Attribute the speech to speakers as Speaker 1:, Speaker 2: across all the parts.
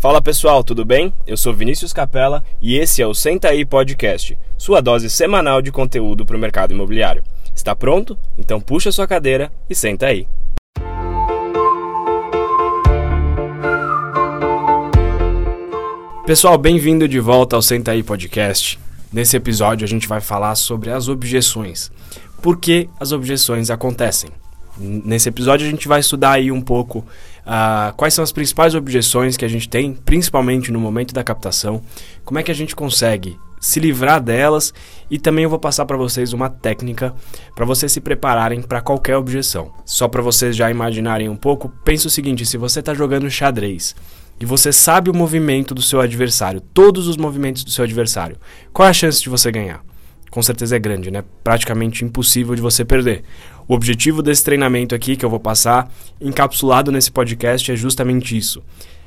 Speaker 1: Fala pessoal, tudo bem? Eu sou Vinícius Capella e esse é o Senta aí Podcast, sua dose semanal de conteúdo para o mercado imobiliário. Está pronto? Então puxa sua cadeira e senta aí. Pessoal, bem-vindo de volta ao Senta aí Podcast. Nesse episódio a gente vai falar sobre as objeções. Por que as objeções acontecem? Nesse episódio a gente vai estudar aí um pouco uh, quais são as principais objeções que a gente tem, principalmente no momento da captação, como é que a gente consegue se livrar delas e também eu vou passar para vocês uma técnica para vocês se prepararem para qualquer objeção. Só para vocês já imaginarem um pouco, pense o seguinte: se você está jogando xadrez e você sabe o movimento do seu adversário, todos os movimentos do seu adversário, qual é a chance de você ganhar? Com certeza é grande, né? Praticamente impossível de você perder. O objetivo desse treinamento aqui que eu vou passar, encapsulado nesse podcast, é justamente isso: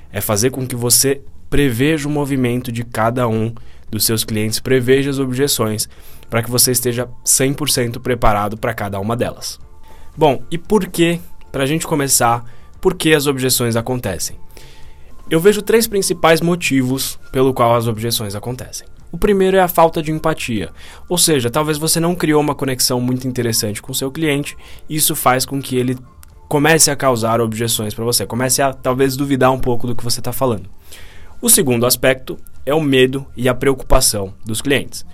Speaker 1: é fazer com que você preveja o movimento de cada um dos seus clientes, preveja as objeções, para que você esteja 100% preparado para cada uma delas. Bom, e por que, para a gente começar, por que as objeções acontecem? Eu vejo três principais motivos pelo qual as objeções acontecem. O primeiro é a falta de empatia, ou seja, talvez você não criou uma conexão muito interessante com seu cliente, isso faz com que ele comece a causar objeções para você, comece a talvez duvidar um pouco do que você está falando. O segundo aspecto é o medo e a preocupação dos clientes.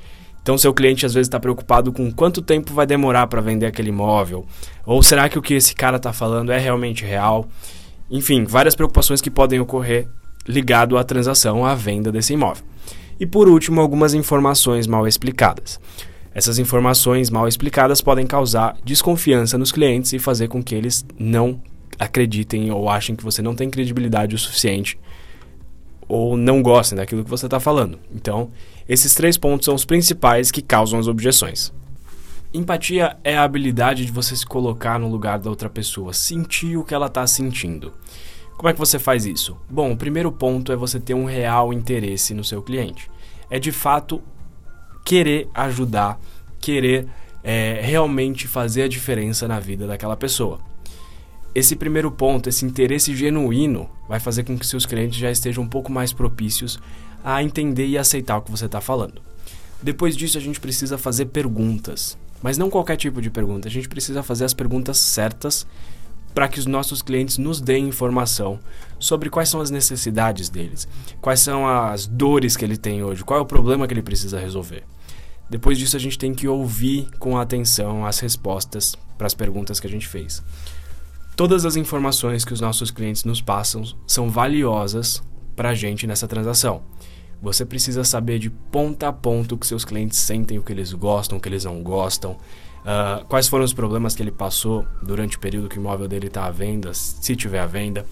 Speaker 1: Então, seu cliente às vezes está preocupado com quanto tempo vai demorar para vender aquele imóvel, ou será que o que esse cara está falando é realmente real? Enfim, várias preocupações que podem ocorrer ligado à transação, à venda desse imóvel. E por último, algumas informações mal explicadas. Essas informações mal explicadas podem causar desconfiança nos clientes e fazer com que eles não acreditem ou achem que você não tem credibilidade o suficiente ou não gostem daquilo que você está falando. Então, esses três pontos são os principais que causam as objeções. Empatia é a habilidade de você se colocar no lugar da outra pessoa, sentir o que ela está sentindo. Como é que você faz isso? Bom, o primeiro ponto é você ter um real interesse no seu cliente. É de fato querer ajudar, querer é, realmente fazer a diferença na vida daquela pessoa. Esse primeiro ponto, esse interesse genuíno, vai fazer com que seus clientes já estejam um pouco mais propícios a entender e aceitar o que você está falando. Depois disso, a gente precisa fazer perguntas. Mas não qualquer tipo de pergunta, a gente precisa fazer as perguntas certas para que os nossos clientes nos deem informação sobre quais são as necessidades deles, quais são as dores que ele tem hoje, qual é o problema que ele precisa resolver. Depois disso, a gente tem que ouvir com atenção as respostas para as perguntas que a gente fez. Todas as informações que os nossos clientes nos passam são valiosas para a gente nessa transação. Você precisa saber de ponta a ponta o que seus clientes sentem, o que eles gostam, o que eles não gostam, Uh, quais foram os problemas que ele passou durante o período que o imóvel dele está à venda, se tiver à venda,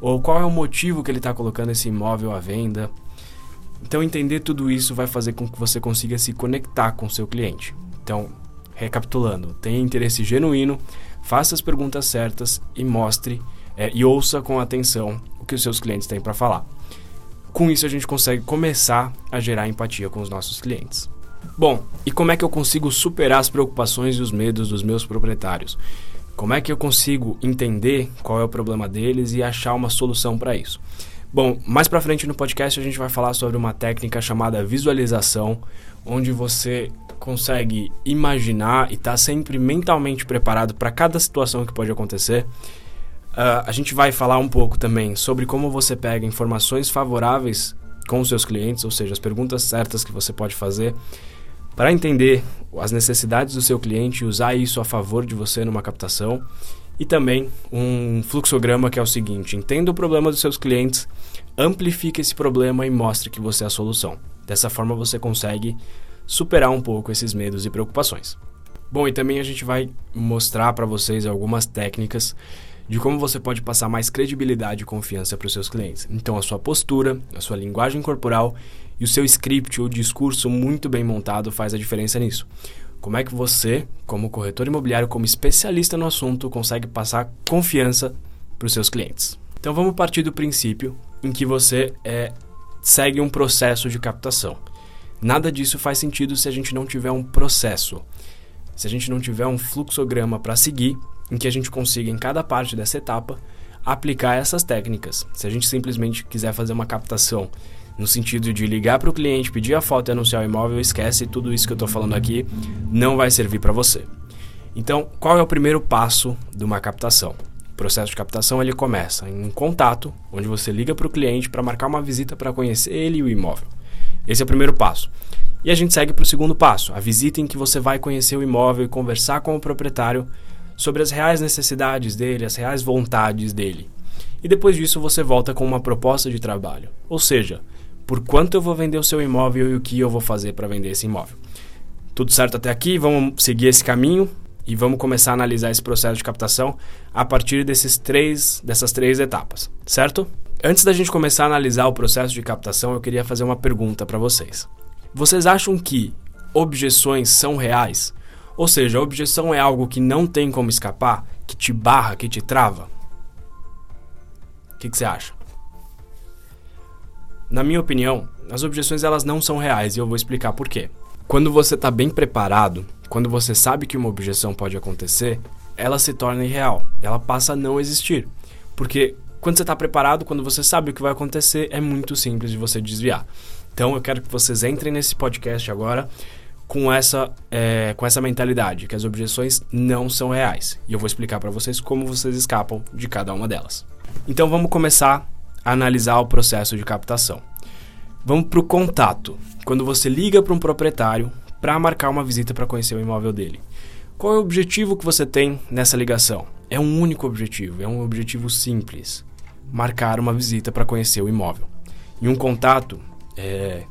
Speaker 1: ou qual é o motivo que ele está colocando esse imóvel à venda. Então, entender tudo isso vai fazer com que você consiga se conectar com o seu cliente. Então, recapitulando, tenha interesse genuíno, faça as perguntas certas e mostre é, e ouça com atenção o que os seus clientes têm para falar. Com isso, a gente consegue começar a gerar empatia com os nossos clientes. Bom, e como é que eu consigo superar as preocupações e os medos dos meus proprietários? Como é que eu consigo entender qual é o problema deles e achar uma solução para isso? Bom, mais para frente no podcast a gente vai falar sobre uma técnica chamada visualização, onde você consegue imaginar e está sempre mentalmente preparado para cada situação que pode acontecer. Uh, a gente vai falar um pouco também sobre como você pega informações favoráveis com os seus clientes, ou seja, as perguntas certas que você pode fazer para entender as necessidades do seu cliente e usar isso a favor de você numa captação. E também um fluxograma que é o seguinte: entenda o problema dos seus clientes, amplifique esse problema e mostre que você é a solução. Dessa forma você consegue superar um pouco esses medos e preocupações. Bom, e também a gente vai mostrar para vocês algumas técnicas de como você pode passar mais credibilidade e confiança para os seus clientes. Então, a sua postura, a sua linguagem corporal e o seu script ou discurso muito bem montado faz a diferença nisso. Como é que você, como corretor imobiliário, como especialista no assunto, consegue passar confiança para os seus clientes? Então, vamos partir do princípio em que você é, segue um processo de captação. Nada disso faz sentido se a gente não tiver um processo, se a gente não tiver um fluxograma para seguir em que a gente consiga, em cada parte dessa etapa, aplicar essas técnicas. Se a gente simplesmente quiser fazer uma captação no sentido de ligar para o cliente, pedir a foto e anunciar o imóvel, esquece tudo isso que eu estou falando aqui, não vai servir para você. Então, qual é o primeiro passo de uma captação? O processo de captação ele começa em um contato, onde você liga para o cliente para marcar uma visita para conhecer ele e o imóvel. Esse é o primeiro passo. E a gente segue para o segundo passo, a visita em que você vai conhecer o imóvel e conversar com o proprietário sobre as reais necessidades dele, as reais vontades dele. E depois disso você volta com uma proposta de trabalho. Ou seja, por quanto eu vou vender o seu imóvel e o que eu vou fazer para vender esse imóvel. Tudo certo até aqui? Vamos seguir esse caminho e vamos começar a analisar esse processo de captação a partir desses três, dessas três etapas, certo? Antes da gente começar a analisar o processo de captação, eu queria fazer uma pergunta para vocês. Vocês acham que objeções são reais? Ou seja, a objeção é algo que não tem como escapar, que te barra, que te trava? O que, que você acha? Na minha opinião, as objeções elas não são reais e eu vou explicar por quê. Quando você está bem preparado, quando você sabe que uma objeção pode acontecer, ela se torna irreal, ela passa a não existir. Porque quando você está preparado, quando você sabe o que vai acontecer, é muito simples de você desviar. Então eu quero que vocês entrem nesse podcast agora com essa, é, com essa mentalidade, que as objeções não são reais. E eu vou explicar para vocês como vocês escapam de cada uma delas. Então vamos começar a analisar o processo de captação. Vamos para o contato. Quando você liga para um proprietário para marcar uma visita para conhecer o imóvel dele. Qual é o objetivo que você tem nessa ligação? É um único objetivo, é um objetivo simples: marcar uma visita para conhecer o imóvel. E um contato, é,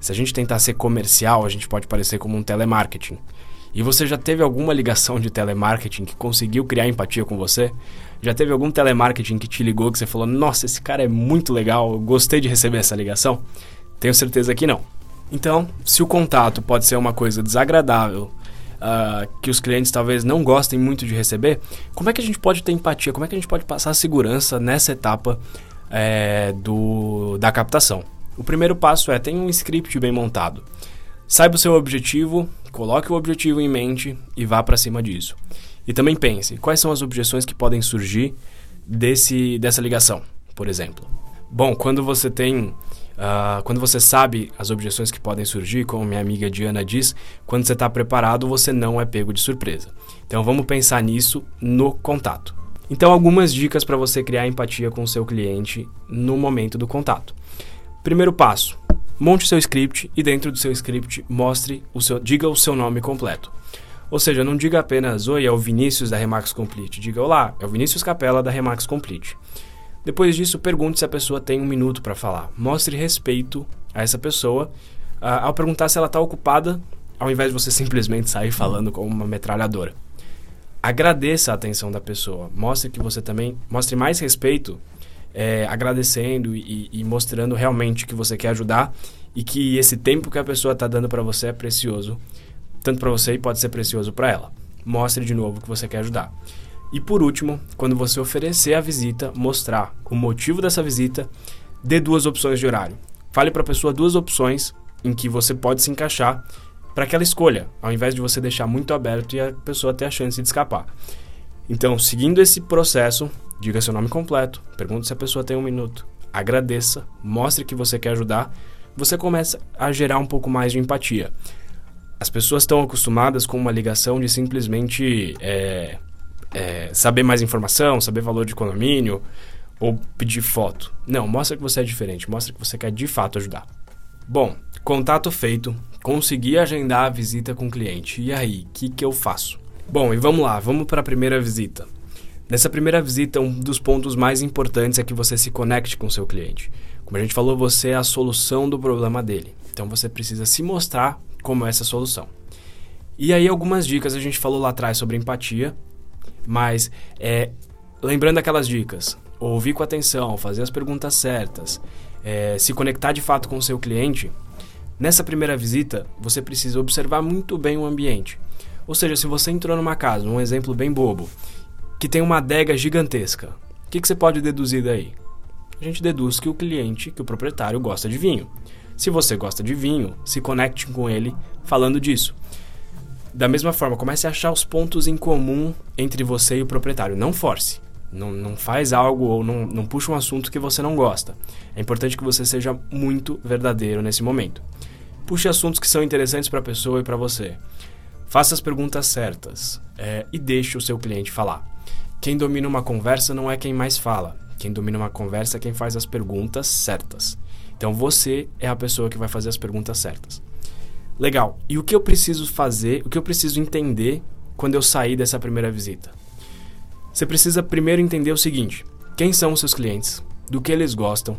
Speaker 1: se a gente tentar ser comercial, a gente pode parecer como um telemarketing. E você já teve alguma ligação de telemarketing que conseguiu criar empatia com você? Já teve algum telemarketing que te ligou que você falou: Nossa, esse cara é muito legal, gostei de receber essa ligação? Tenho certeza que não. Então, se o contato pode ser uma coisa desagradável, uh, que os clientes talvez não gostem muito de receber, como é que a gente pode ter empatia? Como é que a gente pode passar segurança nessa etapa é, do, da captação? O primeiro passo é ter um script bem montado. Saiba o seu objetivo, coloque o objetivo em mente e vá para cima disso. E também pense, quais são as objeções que podem surgir desse, dessa ligação, por exemplo. Bom, quando você tem Uh, quando você sabe as objeções que podem surgir, como minha amiga Diana diz, quando você está preparado, você não é pego de surpresa. Então vamos pensar nisso no contato. Então, algumas dicas para você criar empatia com o seu cliente no momento do contato. Primeiro passo: monte seu script e dentro do seu script mostre o seu, diga o seu nome completo. Ou seja, não diga apenas Oi, é o Vinícius da Remax Complete. Diga Olá, é o Vinícius Capela da Remax Complete. Depois disso, pergunte se a pessoa tem um minuto para falar. Mostre respeito a essa pessoa uh, ao perguntar se ela está ocupada, ao invés de você simplesmente sair falando como uma metralhadora. Agradeça a atenção da pessoa. Mostre que você também mostre mais respeito é, agradecendo e, e, mostrando realmente que você quer ajudar e que esse tempo que a pessoa está dando para você é precioso, tanto para você e pode ser precioso para ela. Mostre de novo que você quer ajudar. E por último, quando você oferecer a visita, mostrar o motivo dessa visita, dê duas opções de horário. Fale para a pessoa duas opções em que você pode se encaixar para que ela escolha, ao invés de você deixar muito aberto e a pessoa ter a chance de escapar. Então, seguindo esse processo, diga seu nome completo, pergunte se a pessoa tem um minuto, agradeça, mostre que você quer ajudar, você começa a gerar um pouco mais de empatia. As pessoas estão acostumadas com uma ligação de simplesmente é, é, saber mais informação, saber valor de condomínio ou pedir foto. Não, mostra que você é diferente, mostra que você quer de fato ajudar. Bom, contato feito, consegui agendar a visita com o cliente. E aí, o que, que eu faço? Bom, e vamos lá, vamos para a primeira visita. Nessa primeira visita, um dos pontos mais importantes é que você se conecte com seu cliente. Como a gente falou, você é a solução do problema dele. Então você precisa se mostrar como essa solução. E aí algumas dicas a gente falou lá atrás sobre empatia, mas é, lembrando aquelas dicas, ouvir com atenção, fazer as perguntas certas, é, se conectar de fato com o seu cliente. Nessa primeira visita, você precisa observar muito bem o ambiente. Ou seja, se você entrou numa casa, um exemplo bem bobo, que tem uma adega gigantesca, o que, que você pode deduzir daí? A gente deduz que o cliente, que o proprietário gosta de vinho. Se você gosta de vinho, se conecte com ele falando disso. Da mesma forma, comece a achar os pontos em comum entre você e o proprietário. Não force. Não, não faz algo ou não, não puxa um assunto que você não gosta. É importante que você seja muito verdadeiro nesse momento. Puxe assuntos que são interessantes para a pessoa e para você. Faça as perguntas certas é, e deixe o seu cliente falar. Quem domina uma conversa não é quem mais fala. Quem domina uma conversa é quem faz as perguntas certas. Então você é a pessoa que vai fazer as perguntas certas. Legal. E o que eu preciso fazer, o que eu preciso entender quando eu sair dessa primeira visita? Você precisa primeiro entender o seguinte: quem são os seus clientes, do que eles gostam,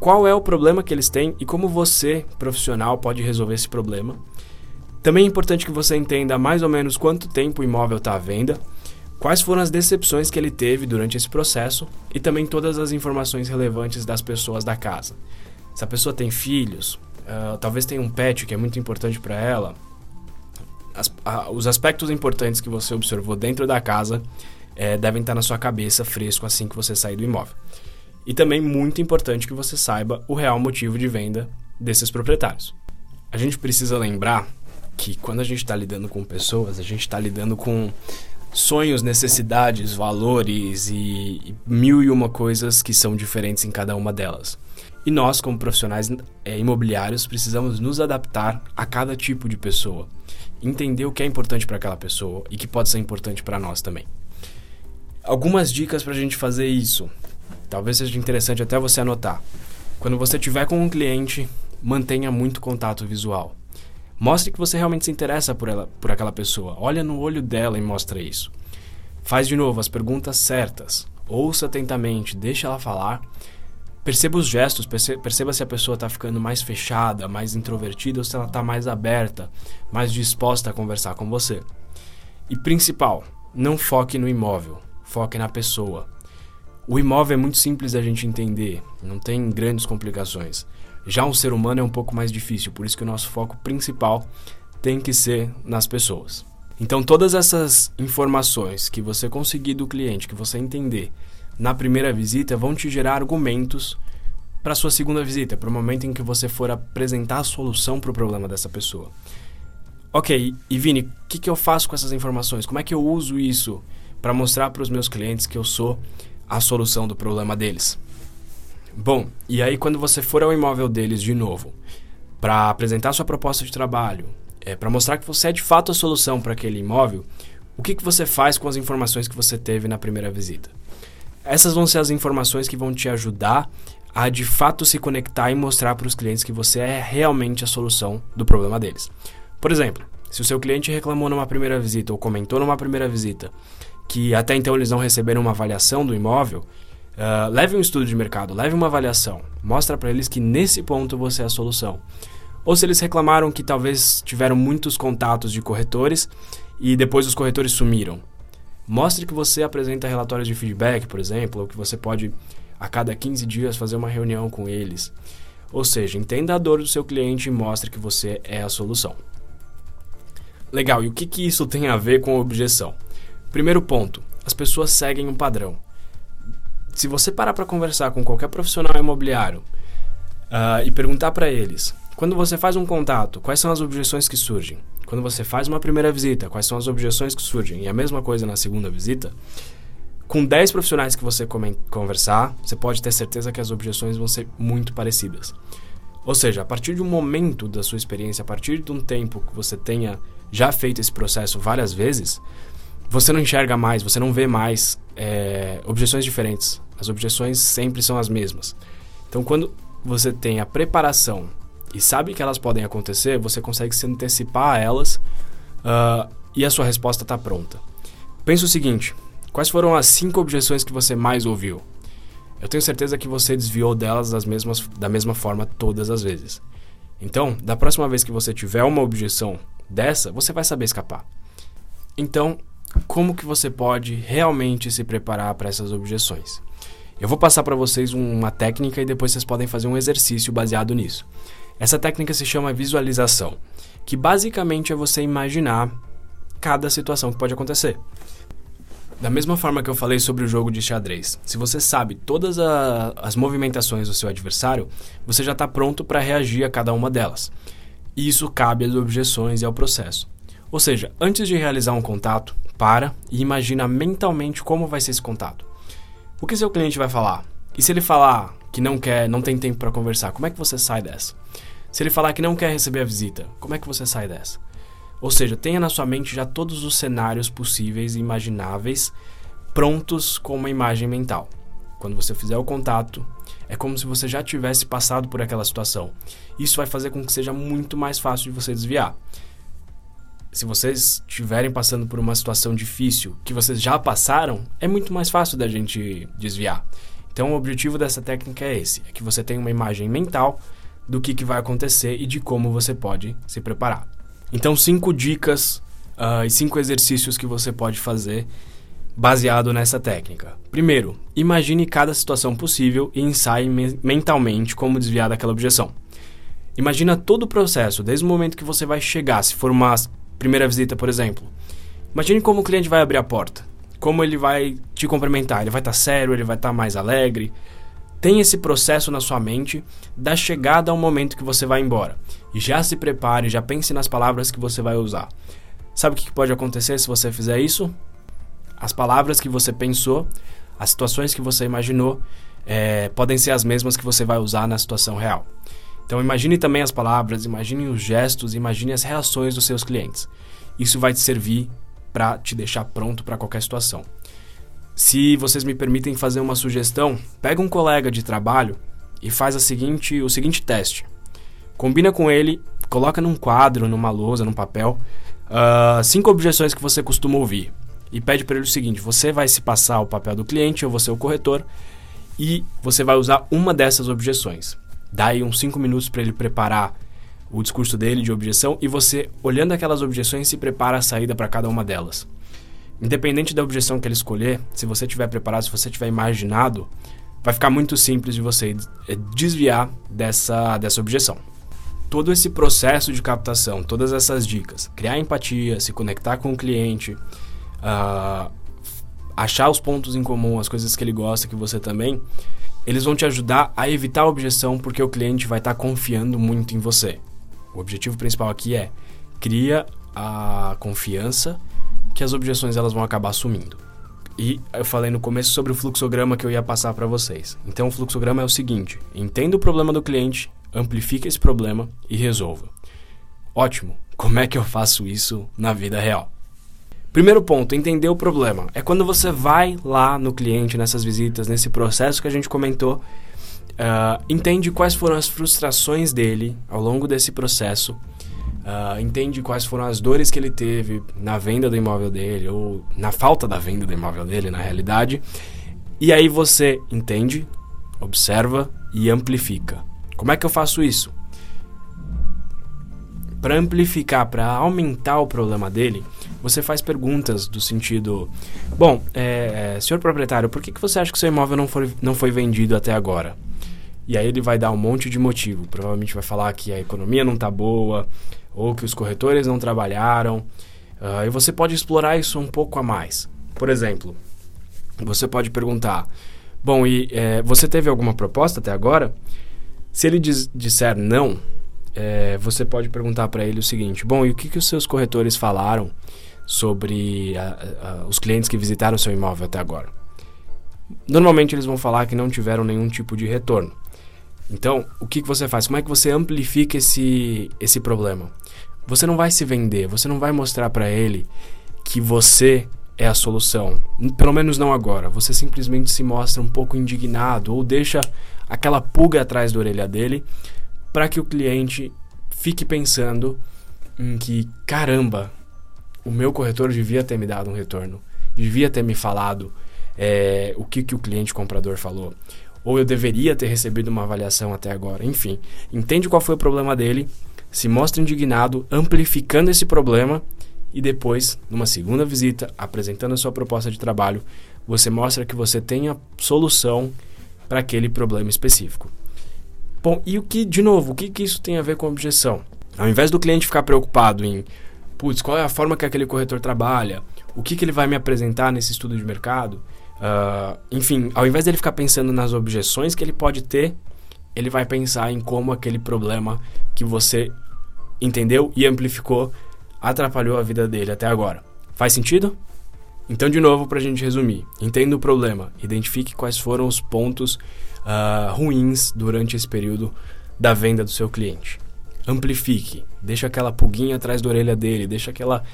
Speaker 1: qual é o problema que eles têm e como você, profissional, pode resolver esse problema. Também é importante que você entenda mais ou menos quanto tempo o imóvel está à venda, quais foram as decepções que ele teve durante esse processo e também todas as informações relevantes das pessoas da casa. Se a pessoa tem filhos, uh, talvez tenha um pet que é muito importante para ela. As, os aspectos importantes que você observou dentro da casa é, devem estar na sua cabeça fresco assim que você sair do imóvel. E também muito importante que você saiba o real motivo de venda desses proprietários. A gente precisa lembrar que quando a gente está lidando com pessoas, a gente está lidando com sonhos, necessidades, valores e, mil e uma coisas que são diferentes em cada uma delas. E nós, como profissionais é, imobiliários, precisamos nos adaptar a cada tipo de pessoa, entender o que é importante para aquela pessoa e que pode ser importante para nós também algumas dicas para a gente fazer isso. Talvez seja interessante até você anotar. Quando você tiver com um cliente, mantenha muito contato visual. Mostre que você realmente se interessa por, ela, por aquela pessoa. Olha no olho dela e mostra isso. Faz de novo as perguntas certas. Ouça atentamente, deixa ela falar. Perceba os gestos, perceba se a pessoa está ficando mais fechada, mais introvertida ou se ela está mais aberta, mais disposta a conversar com você. E principal, não foque no imóvel foque na pessoa. O imóvel é muito simples da gente entender, não tem grandes complicações. Já um ser humano é um pouco mais difícil, por isso que o nosso foco principal tem que ser nas pessoas. Então, todas essas informações que você conseguir do cliente, que você entender na primeira visita, vão te gerar argumentos para a sua segunda visita, para o momento em que você for apresentar a solução para o problema dessa pessoa. Ok, e Vini, o que, que eu faço com essas informações? Como é que eu uso isso para mostrar para os meus clientes que eu sou a solução do problema deles. Bom, e aí quando você for ao imóvel deles de novo, para apresentar sua proposta de trabalho, é, para mostrar que você é de fato a solução para aquele imóvel, o que, que você faz com as informações que você teve na primeira visita? Essas vão ser as informações que vão te ajudar a de fato se conectar e mostrar para os clientes que você é realmente a solução do problema deles. Por exemplo, se o seu cliente reclamou numa primeira visita ou comentou numa primeira visita que até então eles não receberam uma avaliação do imóvel, uh, leve um estudo de mercado, leve uma avaliação. Mostra para eles que nesse ponto você é a solução. Ou se eles reclamaram que talvez tiveram muitos contatos de corretores e depois os corretores sumiram. Mostre que você apresenta relatórios de feedback, por exemplo, ou que você pode a cada 15 dias fazer uma reunião com eles. Ou seja, entenda a dor do seu cliente e mostre que você é a solução. Legal, e o que, que isso tem a ver com objeção? Primeiro ponto: as pessoas seguem um padrão. Se você parar para conversar com qualquer profissional imobiliário uh, e perguntar para eles, quando você faz um contato, quais são as objeções que surgem? Quando você faz uma primeira visita, quais são as objeções que surgem? E a mesma coisa na segunda visita. Com 10 profissionais que você conversar, você pode ter certeza que as objeções vão ser muito parecidas. Ou seja, a partir de um momento da sua experiência, a partir de um tempo que você tenha já feito esse processo várias vezes, você não enxerga mais, você não vê mais é, objeções diferentes. As objeções sempre são as mesmas. Então, quando você tem a preparação e sabe que elas podem acontecer, você consegue se antecipar a elas uh, e a sua resposta está pronta. Pensa o seguinte: quais foram as cinco objeções que você mais ouviu? Eu tenho certeza que você desviou delas das mesmas, da mesma forma todas as vezes. Então, da próxima vez que você tiver uma objeção dessa, você vai saber escapar. Então, como que você pode realmente se preparar para essas objeções. Eu vou passar para vocês uma técnica e depois vocês podem fazer um exercício baseado nisso. Essa técnica se chama visualização, que basicamente é você imaginar cada situação que pode acontecer. Da mesma forma que eu falei sobre o jogo de xadrez, se você sabe todas a, as movimentações do seu adversário, você já está pronto para reagir a cada uma delas. E isso cabe às objeções e ao processo. Ou seja, antes de realizar um contato, para e imagina mentalmente como vai ser esse contato. O que seu cliente vai falar? E se ele falar que não quer, não tem tempo para conversar, como é que você sai dessa? Se ele falar que não quer receber a visita, como é que você sai dessa? Ou seja, tenha na sua mente já todos os cenários possíveis e imagináveis prontos com uma imagem mental. Quando você fizer o contato, é como se você já tivesse passado por aquela situação. Isso vai fazer com que seja muito mais fácil de você desviar. Se vocês estiverem passando por uma situação difícil que vocês já passaram, é muito mais fácil da gente desviar. Então, o objetivo dessa técnica é esse: é que você tenha uma imagem mental do que, que vai acontecer e de como você pode se preparar. Então, cinco dicas uh, e cinco exercícios que você pode fazer baseado nessa técnica. Primeiro, imagine cada situação possível e ensaie me mentalmente como desviar daquela objeção. Imagina todo o processo, desde o momento que você vai chegar, se for uma primeira visita, por exemplo. Imagine como o cliente vai abrir a porta, como ele vai te cumprimentar, ele vai estar tá sério, ele vai estar tá mais alegre. Tem esse processo na sua mente da chegada ao momento que você vai embora. Já se prepare, já pense nas palavras que você vai usar. Sabe o que pode acontecer se você fizer isso? As palavras que você pensou, as situações que você imaginou, é, podem ser as mesmas que você vai usar na situação real. Então imagine também as palavras, imagine os gestos, imagine as reações dos seus clientes. Isso vai te servir para te deixar pronto para qualquer situação. Se vocês me permitem fazer uma sugestão, pega um colega de trabalho e faz a seguinte, o seguinte teste. Combina com ele, coloca num quadro, numa lousa, num papel, uh, cinco objeções que você costuma ouvir e pede para ele o seguinte: você vai se passar o papel do cliente, eu vou ser o corretor, e você vai usar uma dessas objeções. Dá aí uns 5 minutos para ele preparar o discurso dele de objeção e você, olhando aquelas objeções, se prepara a saída para cada uma delas. Independente da objeção que ele escolher, se você tiver preparado, se você tiver imaginado, vai ficar muito simples de você eh, desviar dessa, dessa objeção. Todo esse processo de captação, todas essas dicas, criar empatia, se conectar com o cliente, uh, achar os pontos em comum, as coisas que ele gosta, que você também, eles vão te ajudar a evitar a objeção porque o cliente vai estar tá confiando muito em você. O objetivo principal aqui é cria a confiança que as objeções elas vão acabar sumindo. E eu falei no começo sobre o fluxograma que eu ia passar para vocês. Então o fluxograma é o seguinte: entenda o problema do cliente, amplifique esse problema e resolva. Ótimo. Como é que eu faço isso na vida real? Primeiro ponto, entender o problema. É quando você vai lá no cliente, nessas visitas, nesse processo que a gente comentou, uh, entende quais foram as frustrações dele ao longo desse processo, uh, entende quais foram as dores que ele teve na venda do imóvel dele, ou na falta da venda do imóvel dele, na realidade. E aí você entende, observa e amplifica. Como é que eu faço isso? Para amplificar, para aumentar o problema dele, você faz perguntas do sentido: Bom, é, senhor proprietário, por que, que você acha que seu imóvel não foi, não foi vendido até agora? E aí ele vai dar um monte de motivo. Provavelmente vai falar que a economia não está boa, ou que os corretores não trabalharam. Uh, e você pode explorar isso um pouco a mais. Por exemplo, você pode perguntar: Bom, e é, você teve alguma proposta até agora? Se ele diz, disser não, é, você pode perguntar para ele o seguinte: Bom, e o que, que os seus corretores falaram sobre a, a, os clientes que visitaram seu imóvel até agora. Normalmente eles vão falar que não tiveram nenhum tipo de retorno. Então, o que, que você faz? Como é que você amplifica esse, esse problema? Você não vai se vender, você não vai mostrar para ele que você é a solução. Pelo menos não agora. Você simplesmente se mostra um pouco indignado ou deixa aquela pulga atrás da orelha dele para que o cliente fique pensando em que, caramba, o meu corretor devia ter me dado um retorno, devia ter me falado é, o que, que o cliente comprador falou. Ou eu deveria ter recebido uma avaliação até agora. Enfim, entende qual foi o problema dele, se mostra indignado, amplificando esse problema e depois, numa segunda visita, apresentando a sua proposta de trabalho, você mostra que você tem a solução para aquele problema específico. Bom, e o que, de novo, o que, que isso tem a ver com objeção? Ao invés do cliente ficar preocupado em putz, qual é a forma que aquele corretor trabalha, o que, que ele vai me apresentar nesse estudo de mercado. Uh, enfim, ao invés dele ficar pensando nas objeções que ele pode ter, ele vai pensar em como aquele problema que você entendeu e amplificou atrapalhou a vida dele até agora. Faz sentido? Então, de novo, para a gente resumir, entenda o problema, identifique quais foram os pontos uh, ruins durante esse período da venda do seu cliente. Amplifique, deixa aquela pulguinha atrás da orelha dele, deixa aquela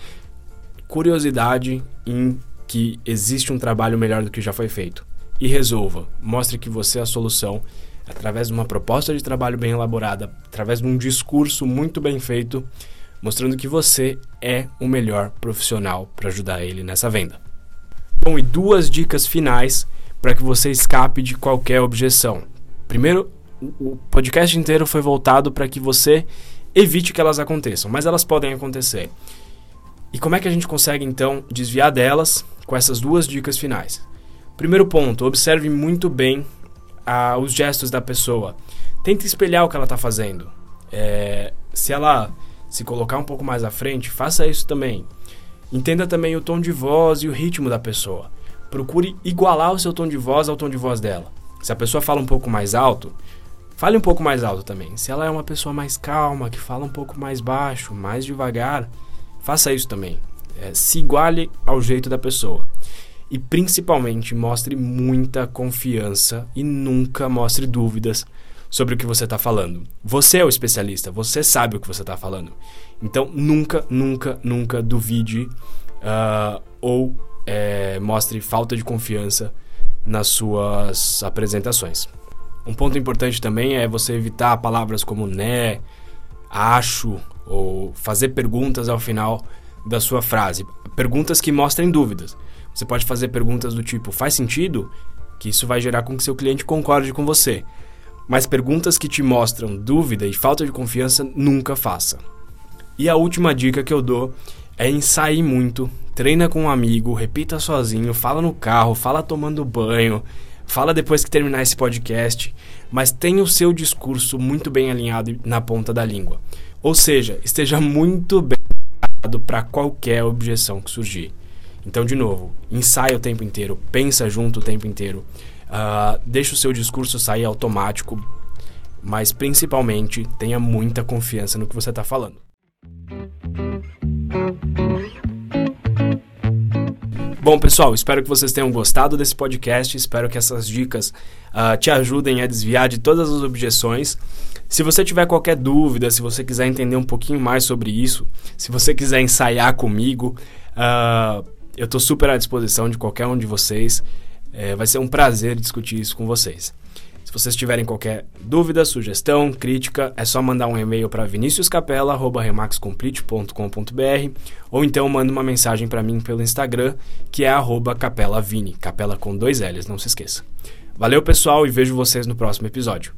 Speaker 1: curiosidade em que existe um trabalho melhor do que já foi feito. E resolva, mostre que você é a solução através de uma proposta de trabalho bem elaborada, através de um discurso muito bem feito, mostrando que você é o melhor profissional para ajudar ele nessa venda. Bom, e duas dicas finais para que você escape de qualquer objeção. Primeiro, o podcast inteiro foi voltado para que você evite que elas aconteçam, mas elas podem acontecer. E como é que a gente consegue então desviar delas com essas duas dicas finais? Primeiro ponto, observe muito bem ah, os gestos da pessoa. Tente espelhar o que ela está fazendo. É, se ela se colocar um pouco mais à frente, faça isso também. Entenda também o tom de voz e o ritmo da pessoa. Procure igualar o seu tom de voz ao tom de voz dela. Se a pessoa fala um pouco mais alto, fale um pouco mais alto também. Se ela é uma pessoa mais calma, que fala um pouco mais baixo, mais devagar, faça isso também. É, se iguale ao jeito da pessoa. E principalmente mostre muita confiança e nunca mostre dúvidas sobre o que você está falando. Você é o especialista, você sabe o que você está falando. Então nunca, nunca, nunca duvide uh, ou é, mostre falta de confiança nas suas apresentações. Um ponto importante também é você evitar palavras como né, acho ou fazer perguntas ao final da sua frase. Perguntas que mostrem dúvidas. Você pode fazer perguntas do tipo: faz sentido? Que isso vai gerar com que seu cliente concorde com você. Mas perguntas que te mostram dúvida e falta de confiança, nunca faça. E a última dica que eu dou é ensaie muito, treina com um amigo, repita sozinho, fala no carro, fala tomando banho, fala depois que terminar esse podcast, mas tenha o seu discurso muito bem alinhado na ponta da língua. Ou seja, esteja muito bem preparado para qualquer objeção que surgir. Então, de novo, ensaia o tempo inteiro, pensa junto o tempo inteiro, uh, deixa o seu discurso sair automático, mas principalmente tenha muita confiança no que você está falando. Bom, pessoal, espero que vocês tenham gostado desse podcast. Espero que essas dicas uh, te ajudem a desviar de todas as objeções. Se você tiver qualquer dúvida, se você quiser entender um pouquinho mais sobre isso, se você quiser ensaiar comigo, uh, eu estou super à disposição de qualquer um de vocês. É, vai ser um prazer discutir isso com vocês. Vocês tiverem qualquer dúvida, sugestão, crítica, é só mandar um e-mail para viniciuscapela@remaxcomplete.com.br ou então manda uma mensagem para mim pelo Instagram, que é @capelavini, capela com dois L's, não se esqueça. Valeu, pessoal, e vejo vocês no próximo episódio.